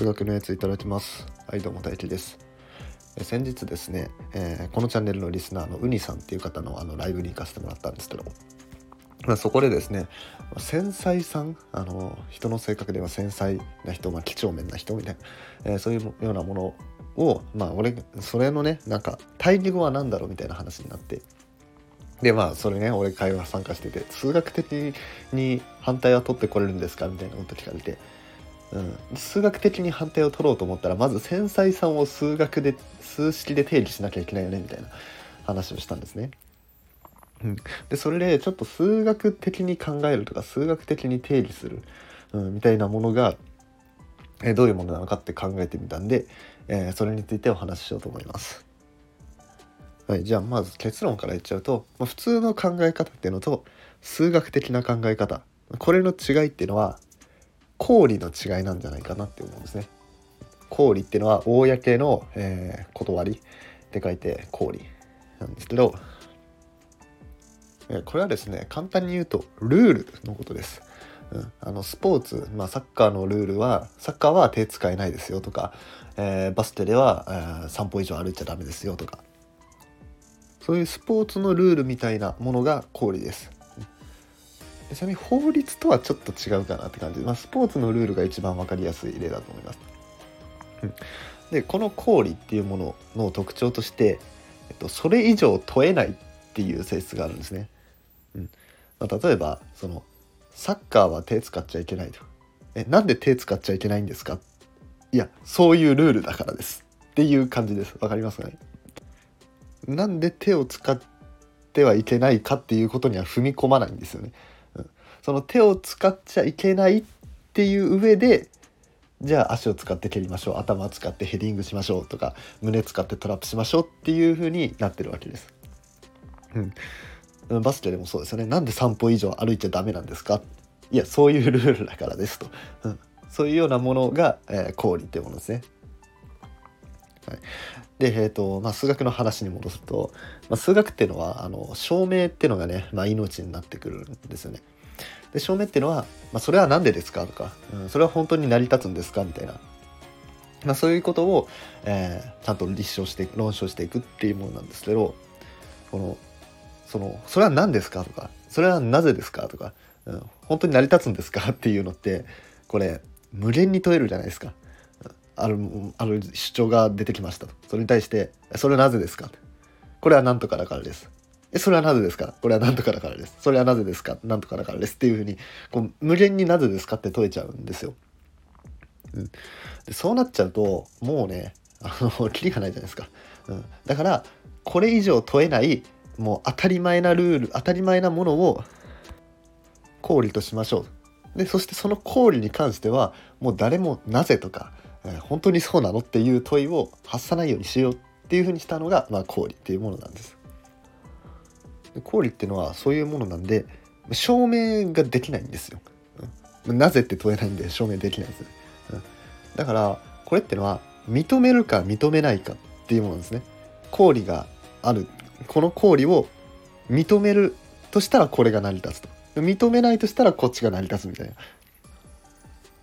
数学のやついただきます。はいどうも大輝です。先日ですね、えーこのチャンネルのリスナーのウニさんっていう方のあのライブに行かせてもらったんですけど、まあ、そこでですね繊細さんあの人の性格では繊細な人、まあ、几帳面な人みたいな、えーそういうようなものをまあ俺それのねなんか対義語は何だろうみたいな話になって。でまあそれね俺会話参加してて数学的に反対は取ってこれるんですかみたいなこと聞かれて、うん、数学的に反対を取ろうと思ったらまず繊細さんを数学で数式で定義しなきゃいけないよねみたいな話をしたんですね。うん、でそれでちょっと数学的に考えるとか数学的に定義する、うん、みたいなものがえどういうものなのかって考えてみたんで、えーそれについてお話ししようと思います。はい、じゃあまず結論から言っちゃうと、まあ、普通の考え方っていうのと数学的な考え方これの違いっていうのは公理の違いなんじゃないかなって思うんですね。公理っていうのは公の、えー断りって書いて公理なんですけど、えーこれはですね簡単に言うとルールのことです。うん、あのスポーツ、まあ、サッカーのルールはサッカーは手使えないですよとか、えーバスケでは、えー3歩以上歩いちゃダメですよとかそういうスポーツのルールみたいなものが公理です。ちなみに法律とはちょっと違うかなって感じ。で、まあ、スポーツのルールが一番分かりやすい例だと思います。うん。でこの公理っていうものの特徴として、えっと、それ以上問えないっていう性質があるんですね。うん。まあ、例えばそのサッカーは手使っちゃいけないと。えなんで手使っちゃいけないんですか？いやそういうルールだからですっていう感じです。わかりますかね？なんで手を使ってはいけないかっていうことには踏み込まないんですよね、その手を使っちゃいけないっていう上でじゃあ足を使って蹴りましょう。頭を使ってヘディングしましょうとか胸使ってトラップしましょうっていう風になってるわけです、うん、バスケでもそうですよね。なんで3歩以上歩いちゃダメなんですか？いやそういうルールだからですと、うん、そういうようなものが、えー、公理っていうものですね。はい、で、えーとまあ、数学の話に戻すと、まあ、数学っていうのはあの証明っていうのがね、まあ、命になってくるんですよね。で証明っていうのは、まあ、それは何でですかとか、うん、それは本当に成り立つんですかみたいな、まあ、そういうことを、えーちゃんと立証して論証していくっていうものなんですけどこのそのそれは何ですかとかそれはなぜですかとか、うん、本当に成り立つんですかっていうのってこれ無限に問えるじゃないですか。あるある主張が出てきましたと。それに対して「それはなぜですか?」これは何とかだからです」えそれはなぜですか？これは何とかだからです。それはなぜですか？何とかだからです。っていうふうにこう無限になぜですか？って問えちゃうんですよ。うん、でそうなっちゃうともうねあの キリがないじゃないですか。うん、だからこれ以上問えないもう当たり前なルール当たり前なものを公理としましょう。でそしてその公理に関してはもう誰もなぜとか、え本当にそうなのっていう問いを発さないようにしようっていうふうにしたのが、まあ、公理っていうものなんです。で公理っていうのはそういうものなんで証明ができないんですよ。うんなぜって問えないんで証明できないですね。うんだからこれってのは認めるか認めないかっていうものですね。公理があるこの公理を認めるとしたらこれが成り立つと認めないとしたらこっちが成り立つみたい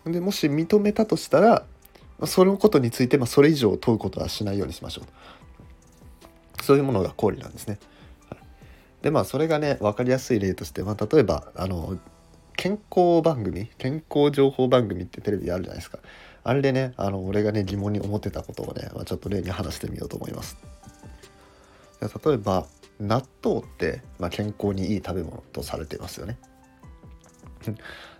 な。でもし認めたとしたらそのことについてまあそれ以上問うことはしないようにしましょうそういうものが公理なんですね。でまあそれがね分かりやすい例として、まあ、例えばあの健康番組健康情報番組ってテレビであるじゃないですかあれでねあの俺がね疑問に思ってたことをね、まあ、ちょっと例に話してみようと思います。例えば納豆って、まあ、健康にいい食べ物とされていますよね。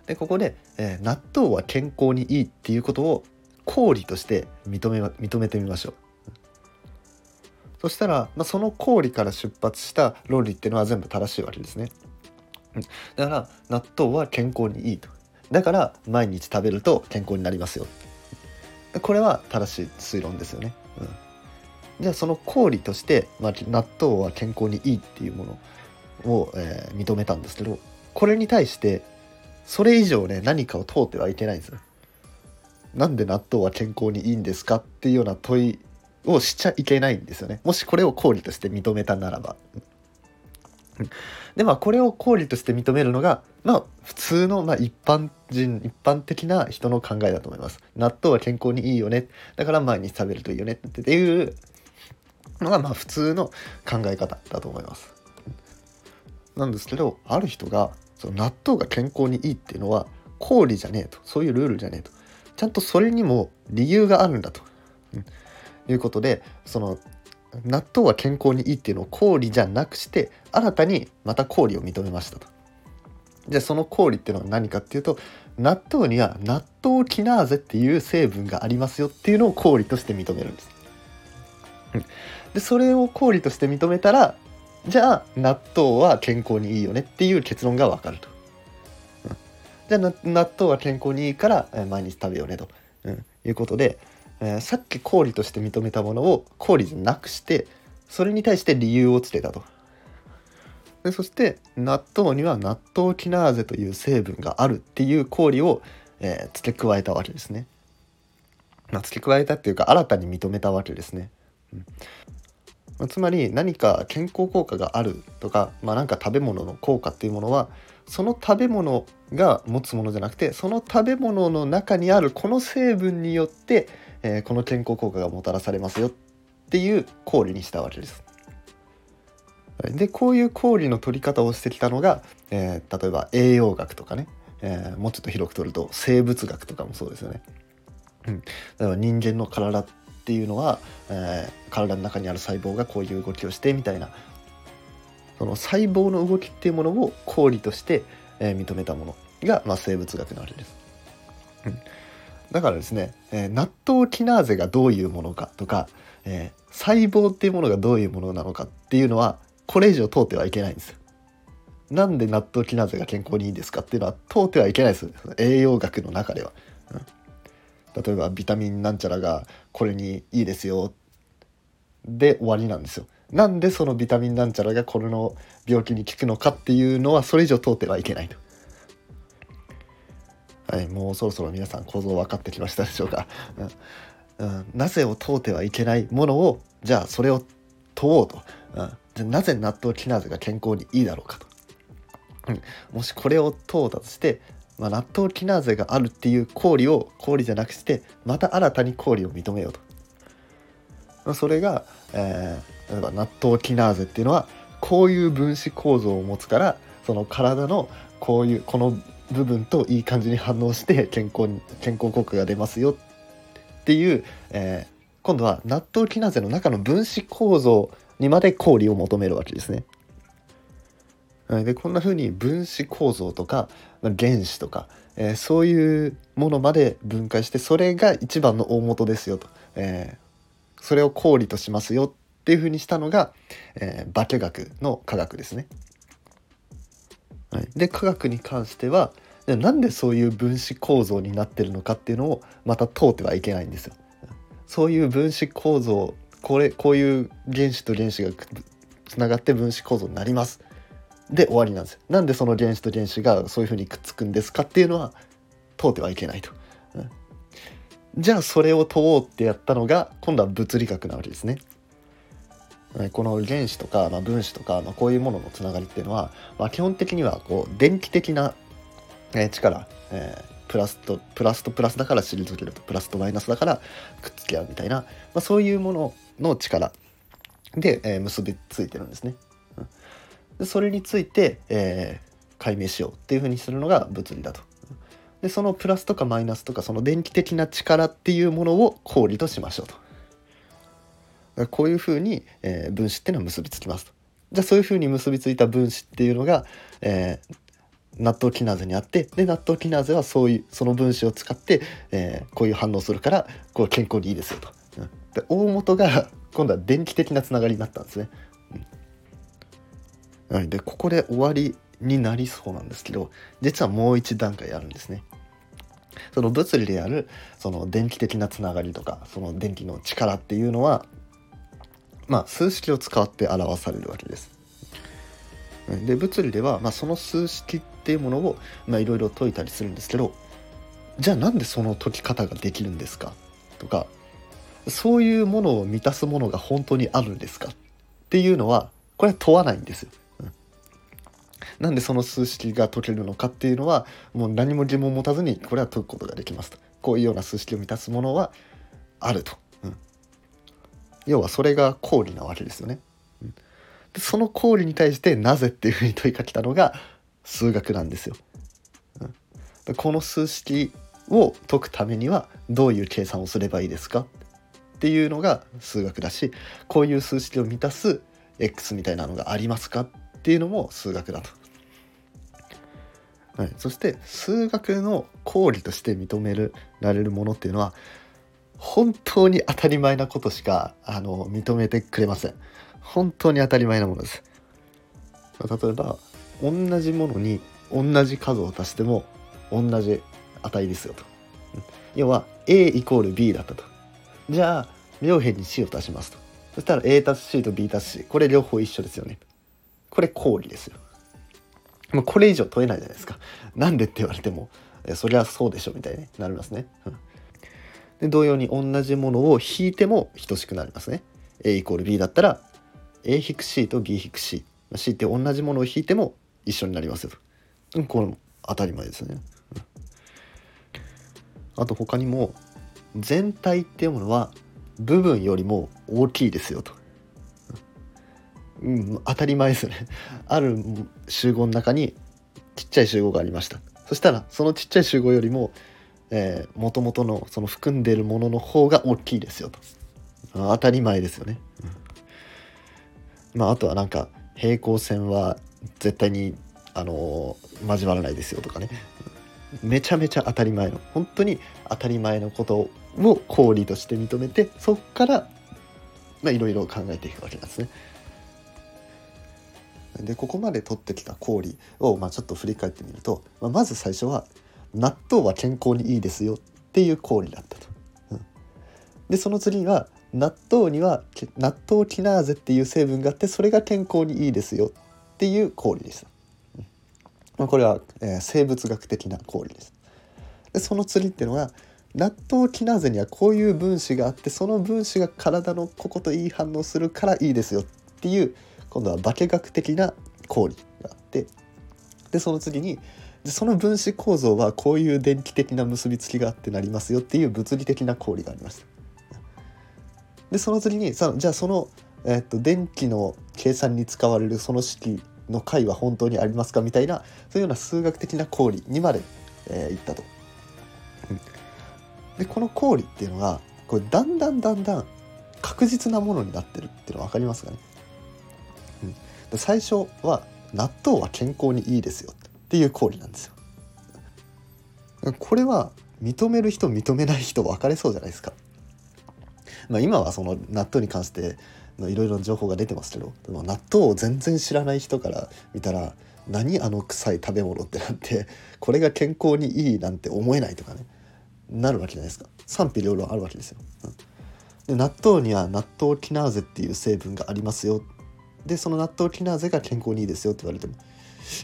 でここで、えー納豆は健康にいいっていうことを公理として認め認めてみましょう。そしたら、まあ、その公理から出発した論理っていうのは全部正しいわけですね。うんだから納豆は健康にいいと。だから毎日食べると健康になりますよ。これは正しい推論ですよね。うんじゃあその公理として、まあ、納豆は健康にいいっていうものを、えー認めたんですけどこれに対してそれ以上ね何かを問うてはいけないんですよ。なんで納豆は健康にいいんですかっていうような問いをしちゃいけないんですよね。もしこれを公理として認めたならば。でまあこれを公理として認めるのがまあ普通のまあ一般人一般的な人の考えだと思います。納豆は健康にいいよねだから毎日食べるといいよねっていうのがまあ普通の考え方だと思います。なんですけどある人がその納豆が健康にいいっていうのは公理じゃねえとそういうルールじゃねえとちゃんとそれにも理由があるんだと、うん、いうことでその納豆は健康にいいっていうのを公理じゃなくして新たにまた公理を認めましたと。じゃあその公理っていうのは何かっていうと納豆には納豆キナーゼっていう成分がありますよっていうのを公理として認めるんです。うんでそれを公理として認めたらじゃあ納豆は健康にいいよねっていう結論がわかると。じゃ納豆は健康にいいから毎日食べようねと、うん、いうことでえー、さっき公理として認めたものを公理じゃなくしてそれに対して理由をつけたと。でそして納豆には納豆キナーゼという成分があるっていう公理を、えー、付け加えたわけですね。まあ、付け加えたっていうか新たに認めたわけですね。うんま、つまり何か健康効果があるとか、まあ、か食べ物の効果っていうものはその食べ物が持つものじゃなくてその食べ物の中にあるこの成分によってえー、この健康効果がもたらされますよっていう公理にしたわけです。でこういう公理の取り方をしてきたのが、えー、例えば栄養学とかね、えー、もうちょっと広く取ると生物学とかもそうですよね。うん、だから人間の体っていうのは、えー、体の中にある細胞がこういう動きをしてみたいなその細胞の動きっていうものを公理として、え認めたものが、まあ、生物学なわけです。うん。だからですね、えー、納豆キナーゼがどういうものかとか、えー、細胞っていうものがどういうものなのかっていうのはこれ以上問うてはいけないんですよ。なんで納豆キナーゼが健康にいいんですかっていうのは問うてはいけないです栄養学の中では、うん、例えばビタミンなんちゃらがこれにいいですよ。で終わりなんですよ。なんでそのビタミンなんちゃらがこれの病気に効くのかっていうのはそれ以上問うてはいけないと。はい、もうそろそろ皆さん構造分かってきましたでしょうか。うん、うん、なぜを問うてはいけないものをじゃあそれを問おうと、うん、なぜ納豆キナーゼが健康にいいだろうかと、うん、もしこれを問うたとして、まあ、納豆キナーゼがあるっていう氷を氷じゃなくしてまた新たに氷を認めようと、それが、えー、例えば納豆キナーゼっていうのはこういう分子構造を持つからその体のこういうこの部分といい感じに反応して健康健康効果が出ますよっていう、えー、今度は納豆キナーゼの中の分子構造にまで氷を求めるわけですね。でこんな風に分子構造とか原子とか、えー、そういうものまで分解してそれが一番の大元ですよと、えー、それを氷としますよっていう風にしたのが、えー、化学の科学ですね。はい、で科学に関してはなんでそういう分子構造になってるのかっていうのをまた問うてはいけないんですよ。そういう分子構造これこういう原子と原子がつながって分子構造になります。で終わりなんですよ。なんでその原子と原子がそういうふうにくっつくんですかっていうのは問うてはいけないと。うん、じゃあそれを問おうってやったのが今度は物理学なわけですね。この原子とか、まあ、分子とか、まあ、こういうもののつながりっていうのは、まあ、基本的にはこう電気的な力、えー、プラスとプラスとプラスだから退けるとプラスとマイナスだからくっつけ合うみたいな、まあ、そういうものの力で、えー、結びついてるんですね。うん、でそれについて、えー、解明しようっていうふうにするのが物理だと。でそのプラスとかマイナスとかその電気的な力っていうものを公理としましょうと。こういうふうに、えー、分子っていうのは結びつきますと。じゃあそういうふうに結びついた分子っていうのが、えー、納豆キナーゼにあってで納豆キナーゼはそういうその分子を使って、えー、こういう反応するからこう健康にいいですよと。うん、で大元が 今度は電気的なつながりになったんですね。うん、はいでここで終わりになりそうなんですけど実はもう一段階あるんですね。その物理であるその電気的なつながりとかその電気の力っていうのはまあ、数式を使って表されるわけです。で物理では、まあ、その数式っていうものをいろいろ解いたりするんですけどじゃあなんでその解き方ができるんですか？とかそういうものを満たすものが本当にあるんですか？っていうのはこれは問わないんですよ。なんでその数式が解けるのかっていうのはもう何も疑問を持たずにこれは解くことができますと。こういうような数式を満たすものはあると、うん、要はそれが公理なわけですよね。うん、でその公理に対してなぜっていうふうに問いかけたのが数学なんですよ。うん、この数式を解くためにはどういう計算をすればいいですか？っていうのが数学だしこういう数式を満たす X みたいなのがありますか？っていうのも数学だと。はい、そして数学の公理として認められるものっていうのは本当に当たり前なことしかあの認めてくれません。本当に当たり前なものです。例えば同じものに同じ数を足しても同じ値ですよと。要は A イコール B だったと。じゃあ両辺に C を足しますと。そしたら A 足す C と B 足す C これ両方一緒ですよね。これ公理ですよ。もうこれ以上問えないじゃないですか。なんでって言われても、えそりゃそうでしょみたいになりますね。で同様に同じものを引いても等しくなりますね。A イコール B だったら A 引く C と B-C。C って同じものを引いても一緒になりますよと。これも当たり前ですね。あと他にも全体っていうものは部分よりも大きいですよと。うん、当たり前ですよね。ある集合の中にちっちゃい集合がありました。そしたらそのちっちゃい集合よりもえー、元々のその含んでいるものの方が大きいですよと当たり前ですよね、まああとはなんか平行線は絶対にあの、交わらないですよとかねめちゃめちゃ当たり前の本当に当たり前のことを公理として認めてそこからいろいろ考えていくわけなんですね。でここまで取ってきた公理を、まあ、ちょっと振り返ってみると、まあ、まず最初は納豆は健康にいいですよっていう公理だったと。うん、でその次は納豆には納豆キナーゼっていう成分があってそれが健康にいいですよっていう公理でした。うんまあ、これは、えー、生物学的な公理です。でその次っていうのは納豆キナーゼにはこういう分子があってその分子が体のここといい反応するからいいですよっていう今度は化学的な公理があってでその次にでその分子構造はこういう電気的な結びつきがあってなりますよっていう物理的な公理がありました。でその次にさじゃあその、えー、っと電気の計算に使われるその式の解は本当にありますかみたいなそういうような数学的な公理にまで、えー、ったと。でこの公理っていうのがこれだんだんだんだん確実なものになってるっていうの分かりますかね、最初は納豆は健康にいいですよっていう公理なんですよ。これは認める人認めない人分かれそうじゃないですか。まあ、今はその納豆に関していろいろ情報が出てますけどでも納豆を全然知らない人から見たら何あの臭い食べ物ってなってこれが健康にいいなんて思えないとかねなるわけじゃないですか賛否両論あるわけですよ。で納豆には納豆キナーゼっていう成分がありますよでその納豆キナーゼが健康にいいですよって言われても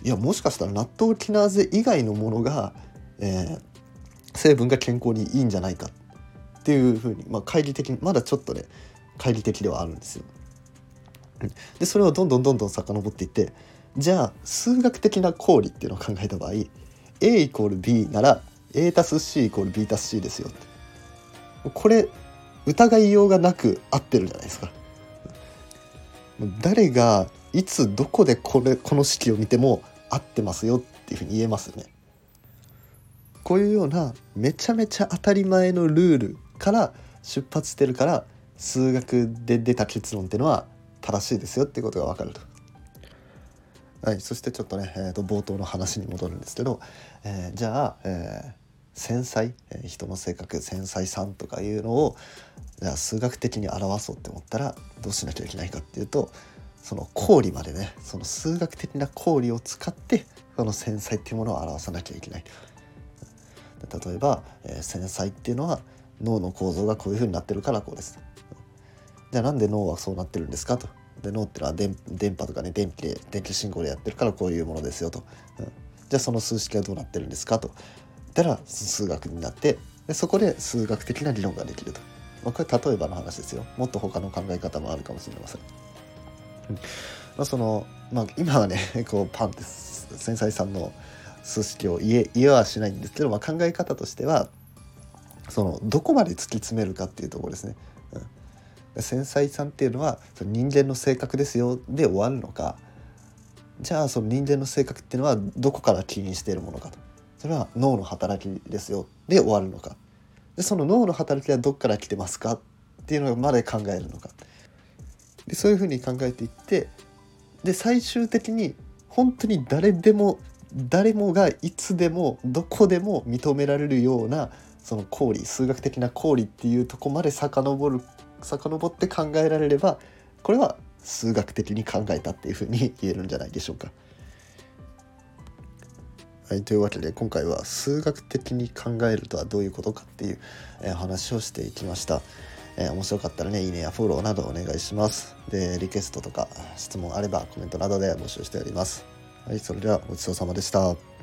いやもしかしたら納豆キナーゼ以外のものが、えー、成分が健康にいいんじゃないかっていうふうに、まあ、乖離的にまだちょっとね乖離的ではあるんですよ。でそれをどんどんどんどん遡っていってじゃあ数学的な公理っていうのを考えた場合 A イコール B なら A たす C イコール B たす C ですよこれ疑いようがなく合ってるじゃないですか。誰がいつどこでこれこの式を見ても合ってますよっていうふうに言えますよね。こういうようなめちゃめちゃ当たり前のルールから出発してるから数学で出た結論っていうのは正しいですよっていうことが分かると。はい、そしてちょっとね、えー、と冒頭の話に戻るんですけど、えー、じゃあ、えー、繊細、えー、人の性格繊細さんとかいうのをじゃあ数学的に表そうって思ったらどうしなきゃいけないかっていうとその公理までねその数学的な公理を使ってその繊細っていうものを表さなきゃいけない。例えば、えー、繊細っていうのは脳の構造がこういうふうになってるからこうです。じゃあなんで脳はそうなってるんですかと。で脳っていうのは電電波とかね電気で電気信号でやってるからこういうものですよと。うん、じゃあその数式はどうなってるんですかと。たら数学になってでそこで数学的な理論ができると。まあ、これ例えばの話ですよ。もっと他の考え方もあるかもしれません。まあ、その、まあ、今はね こうパンって繊細さんの数式を言え言えはしないんですけど、まあ、考え方としてはそのどこまで突き詰めるかっていうところですね。うん、繊細さんっていうのは人間の性格ですよで終わるのかじゃあその人間の性格っていうのはどこから起因しているものかとそれは脳の働きですよで終わるのか。でその脳の働きはどこから来てますか？っていうのまで考えるのか。でそういうふうに考えていってで最終的に本当に誰でも誰もがいつでもどこでも認められるようなその公理数学的な公理っていうとこまで遡る遡って考えられればこれは数学的に考えたっていうふうに言えるんじゃないでしょうか。はい、というわけで今回は数学的に考えるとはどういうことかっていう、えー、話をしていきました。えー、面白かったらね、いいねやフォローなどお願いします。で、リクエストとか質問あればコメントなどで募集しております。はい、それではごちそうさまでした。